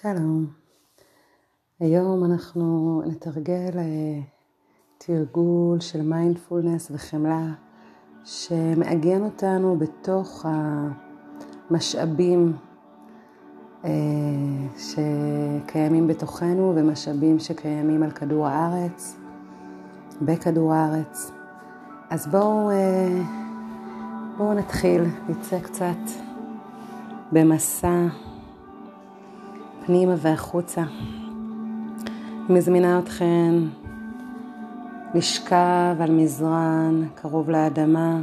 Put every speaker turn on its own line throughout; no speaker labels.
שלום. היום אנחנו נתרגל אה, תרגול של מיינדפולנס וחמלה שמעגן אותנו בתוך המשאבים אה, שקיימים בתוכנו ומשאבים שקיימים על כדור הארץ, בכדור הארץ. אז בואו, אה, בואו נתחיל, נצא קצת במסע פנימה והחוצה. מזמינה אתכן לשכב על מזרן קרוב לאדמה.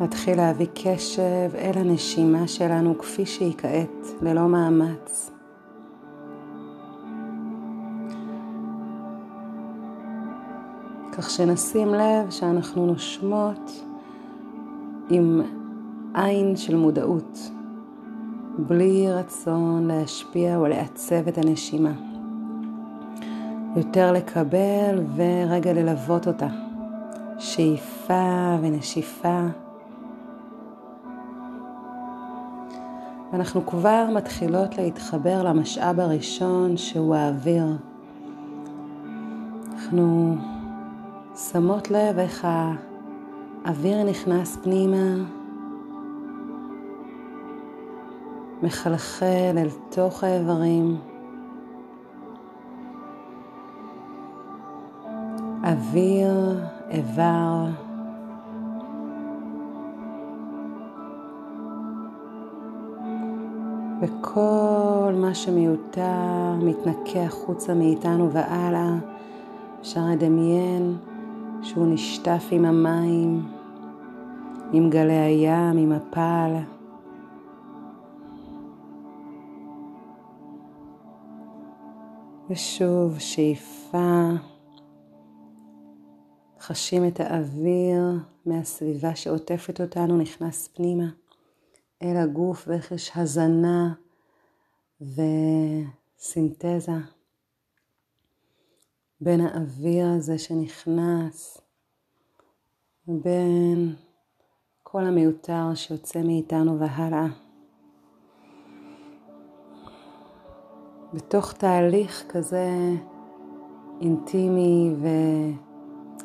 להתחיל להביא קשב אל הנשימה שלנו כפי שהיא כעת, ללא מאמץ. כך שנשים לב שאנחנו נושמות עם עין של מודעות, בלי רצון להשפיע או לעצב את הנשימה. יותר לקבל ורגע ללוות אותה. שאיפה ונשיפה. ואנחנו כבר מתחילות להתחבר למשאב הראשון שהוא האוויר. אנחנו שמות לב איך האוויר נכנס פנימה, מחלחל אל תוך האיברים. אוויר, איבר. וכל מה שמיותר מתנקה החוצה מאיתנו והלאה. אפשר לדמיין שהוא נשטף עם המים, עם גלי הים, עם הפל. ושוב שאיפה, חשים את האוויר מהסביבה שעוטפת אותנו נכנס פנימה אל הגוף ואיך יש הזנה וסינתזה. בין האוויר הזה שנכנס, בין כל המיותר שיוצא מאיתנו והלאה. בתוך תהליך כזה אינטימי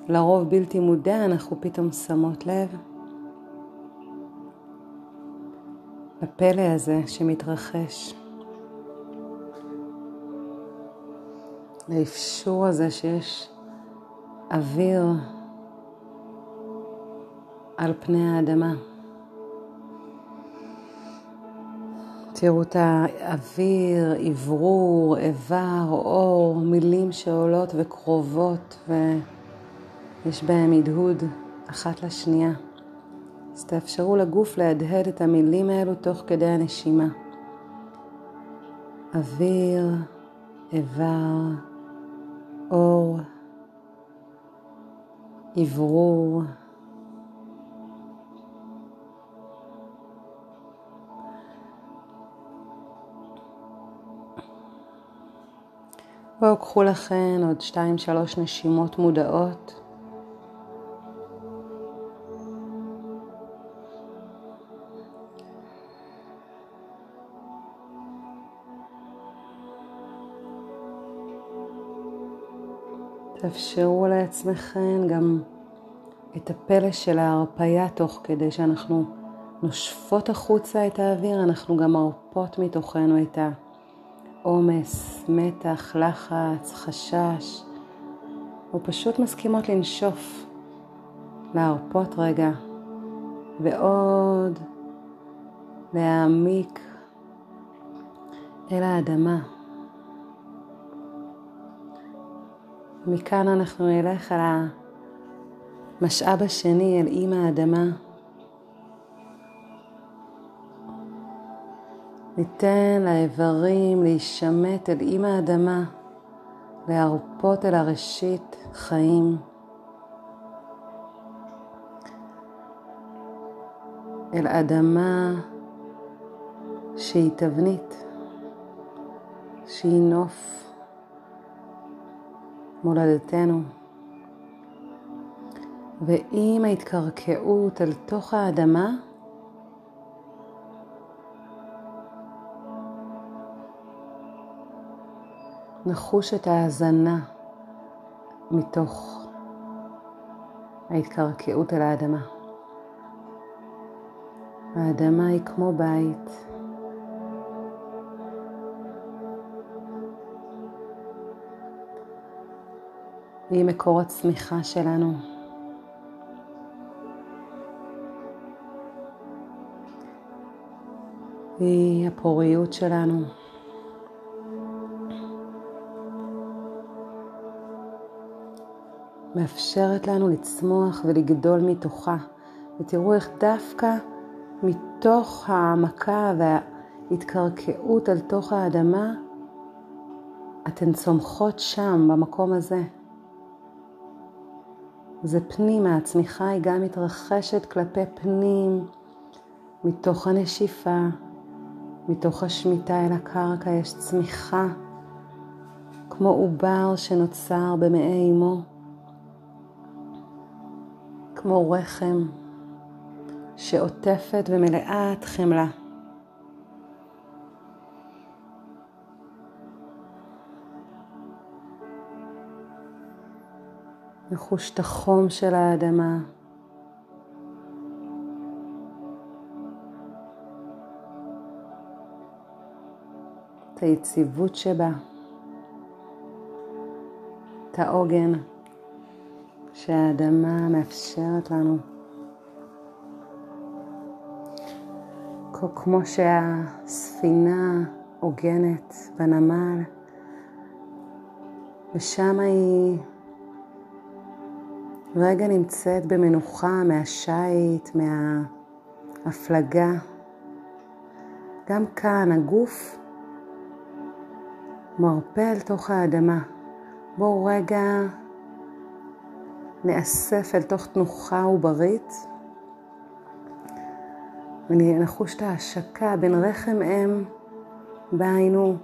ולרוב בלתי מודע, אנחנו פתאום שמות לב לפלא הזה שמתרחש. לאפשור הזה שיש אוויר על פני האדמה. תראו את האוויר, אוורור, איבר, אור, מילים שעולות וקרובות ויש בהם הדהוד אחת לשנייה. אז תאפשרו לגוף להדהד את המילים האלו תוך כדי הנשימה. אוויר, איבר, אור, אוורור, בואו קחו לכן עוד שתיים שלוש נשימות מודעות. תאפשרו לעצמכם גם את הפלא של ההרפייה תוך כדי שאנחנו נושפות החוצה את האוויר, אנחנו גם מרפות מתוכנו את העומס, מתח, לחץ, חשש, ופשוט מסכימות לנשוף, להרפות רגע, ועוד להעמיק אל האדמה. מכאן אנחנו נלך על המשאב השני, אל אימא האדמה. ניתן לאיברים להישמט אל אימא האדמה, להרפות אל הראשית חיים. אל אדמה שהיא תבנית, שהיא נוף. מולדתנו. ועם ההתקרקעות אל תוך האדמה, נחוש את ההאזנה מתוך ההתקרקעות אל האדמה. האדמה היא כמו בית. היא מקור הצמיחה שלנו. היא הפוריות שלנו. מאפשרת לנו לצמוח ולגדול מתוכה. ותראו איך דווקא מתוך העמקה וההתקרקעות על תוך האדמה, אתן צומחות שם, במקום הזה. זה פנימה, הצמיחה היא גם מתרחשת כלפי פנים, מתוך הנשיפה, מתוך השמיטה אל הקרקע יש צמיחה, כמו עובר שנוצר במעי אמו, כמו רחם שעוטפת ומלאת חמלה. לחוש את החום של האדמה. את היציבות שבה, את העוגן שהאדמה מאפשרת לנו. כמו שהספינה עוגנת בנמל, ושם היא רגע נמצאת במנוחה מהשיט, מההפלגה. גם כאן הגוף מרפא אל תוך האדמה. בואו רגע נאסף אל תוך תנוחה עוברית ונחוש את ההשקה בין רחם אם בה היינו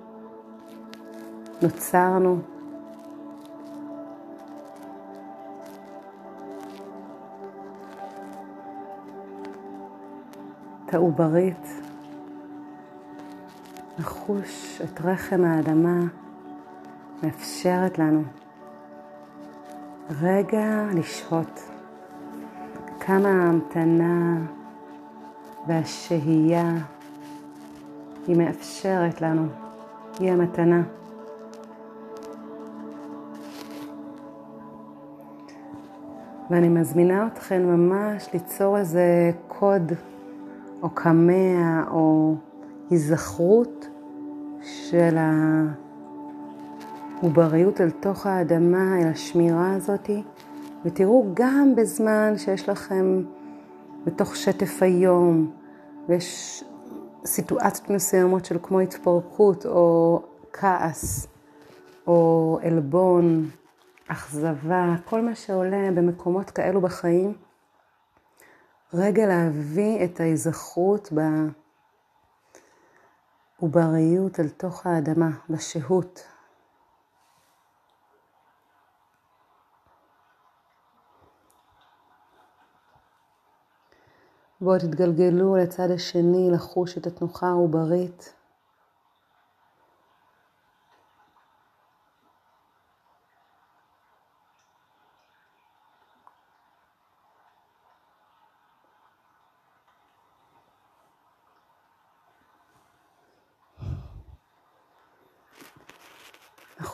נוצרנו את העוברית, לחוש את רחם האדמה מאפשרת לנו רגע לשהות. כמה ההמתנה והשהייה היא מאפשרת לנו, היא המתנה. ואני מזמינה אתכן ממש ליצור איזה קוד או קמע או היזכרות של העובריות אל תוך האדמה, אל השמירה הזאתי, ותראו גם בזמן שיש לכם בתוך שטף היום, ויש סיטואציות מסוימות של כמו התפרקות או כעס או עלבון, אכזבה, כל מה שעולה במקומות כאלו בחיים, רגע להביא את ההיזכרות בעובריות אל תוך האדמה, בשהות. בואו תתגלגלו לצד השני לחוש את התנוחה העוברית.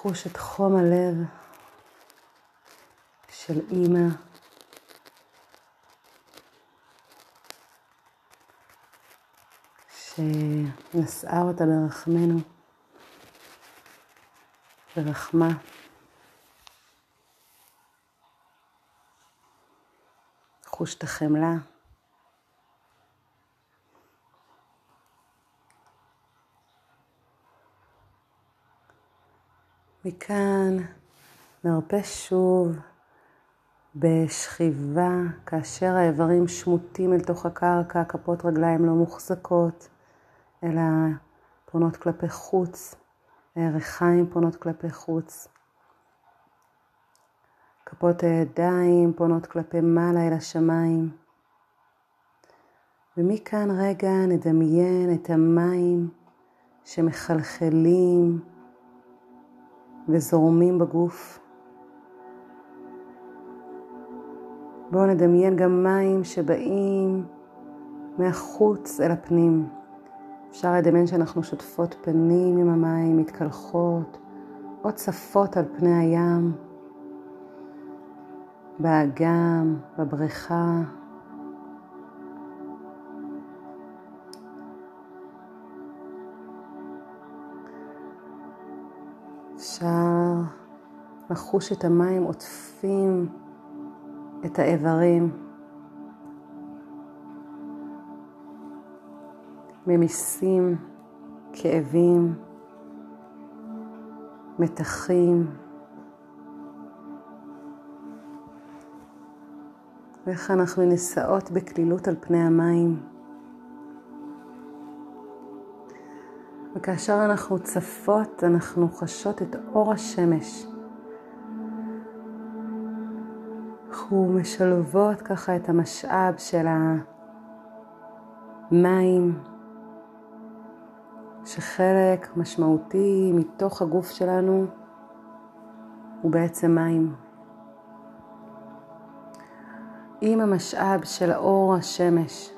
לחוש את חום הלב של אימא. שנשאה אותה ברחמנו, ברחמה. חוש את החמלה. מכאן נרפה שוב בשכיבה, כאשר האיברים שמוטים אל תוך הקרקע, כפות רגליים לא מוחזקות, אלא פונות כלפי חוץ, הירכיים פונות כלפי חוץ. כפות הידיים פונות כלפי מעלה אל השמיים. ומכאן רגע נדמיין את המים שמחלחלים וזורמים בגוף. בואו נדמיין גם מים שבאים מהחוץ אל הפנים. אפשר לדמיין שאנחנו שוטפות פנים עם המים, מתקלחות או צפות על פני הים, באגם, בבריכה. אפשר לחוש את המים עוטפים את האיברים, ממיסים, כאבים, מתחים. ואיך אנחנו נישאות בקלילות על פני המים. וכאשר אנחנו צפות, אנחנו חשות את אור השמש. אנחנו משלבות ככה את המשאב של המים, שחלק משמעותי מתוך הגוף שלנו הוא בעצם מים. עם המשאב של אור השמש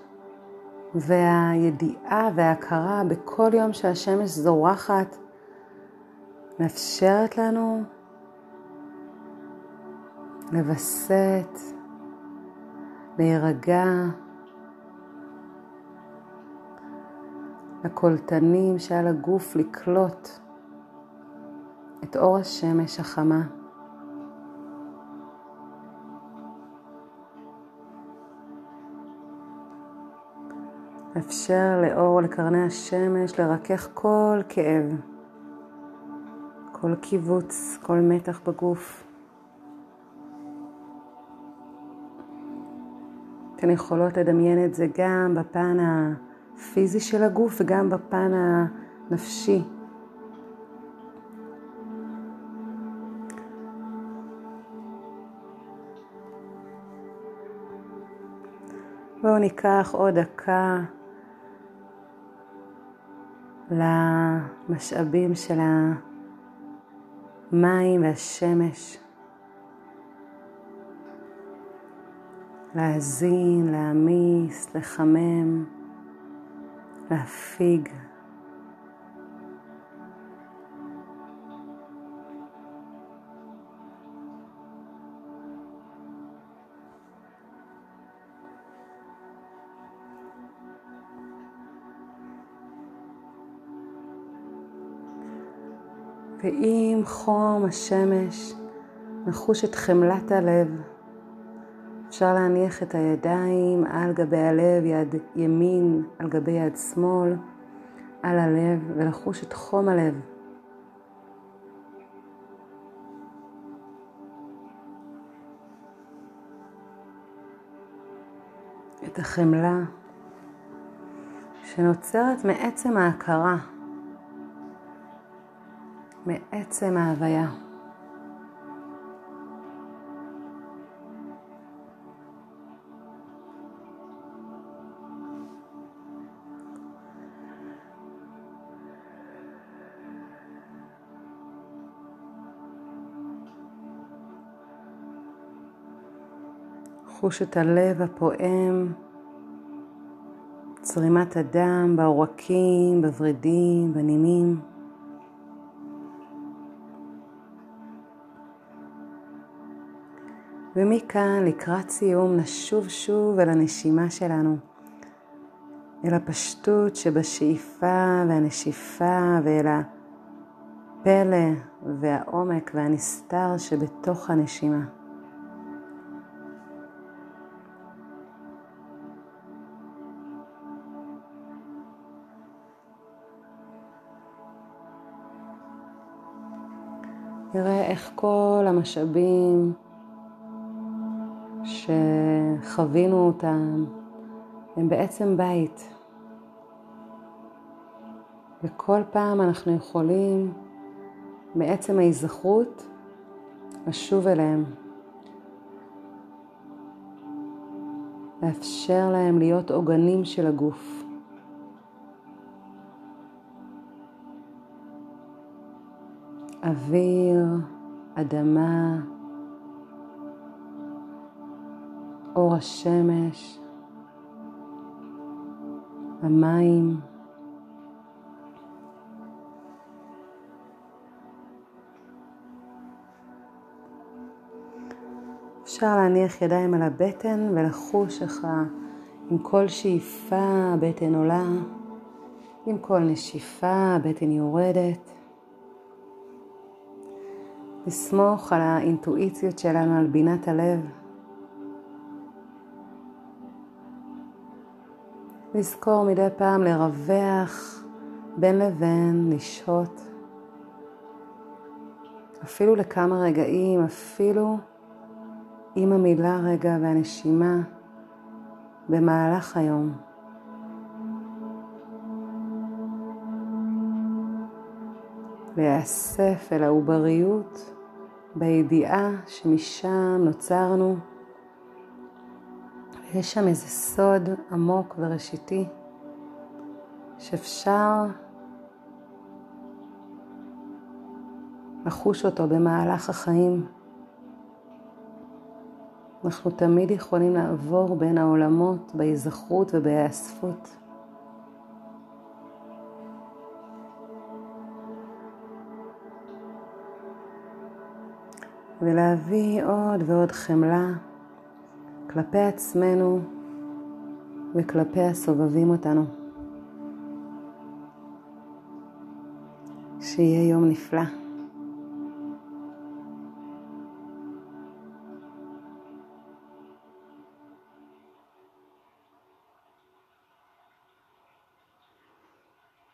והידיעה וההכרה בכל יום שהשמש זורחת מאפשרת לנו לווסת, להירגע, לקולטנים שעל הגוף לקלוט את אור השמש החמה. אפשר לאור לקרני השמש לרכך כל כאב, כל קיבוץ, כל מתח בגוף. אתן יכולות לדמיין את זה גם בפן הפיזי של הגוף וגם בפן הנפשי. בואו ניקח עוד דקה למשאבים של המים והשמש. להזין, להעמיס, לחמם, להפיג. ועם חום השמש נחוש את חמלת הלב. אפשר להניח את הידיים על גבי הלב, יד ימין על גבי יד שמאל, על הלב, ולחוש את חום הלב. את החמלה שנוצרת מעצם ההכרה, מעצם ההוויה. חוש את הלב הפועם, צרימת הדם בעורקים, בוורידים, בנימים. ומכאן לקראת סיום נשוב שוב אל הנשימה שלנו, אל הפשטות שבשאיפה והנשיפה ואל הפלא והעומק והנסתר שבתוך הנשימה. נראה איך כל המשאבים שחווינו אותם הם בעצם בית. וכל פעם אנחנו יכולים מעצם ההיזכרות לשוב אליהם. לאפשר להם להיות עוגנים של הגוף. אוויר, אדמה, אור השמש, המים. אפשר להניח ידיים על הבטן ולחוש איך עם כל שאיפה הבטן עולה, עם כל נשיפה הבטן יורדת. לסמוך על האינטואיציות שלנו, על בינת הלב. לזכור מדי פעם לרווח בין לבין, לשהות. אפילו לכמה רגעים, אפילו עם המילה רגע והנשימה במהלך היום. להיאסף אל העובריות בידיעה שמשם נוצרנו. יש שם איזה סוד עמוק וראשיתי שאפשר לחוש אותו במהלך החיים. אנחנו תמיד יכולים לעבור בין העולמות בהיזכרות ובהיאספות. ולהביא עוד ועוד חמלה כלפי עצמנו וכלפי הסובבים אותנו. שיהיה יום נפלא.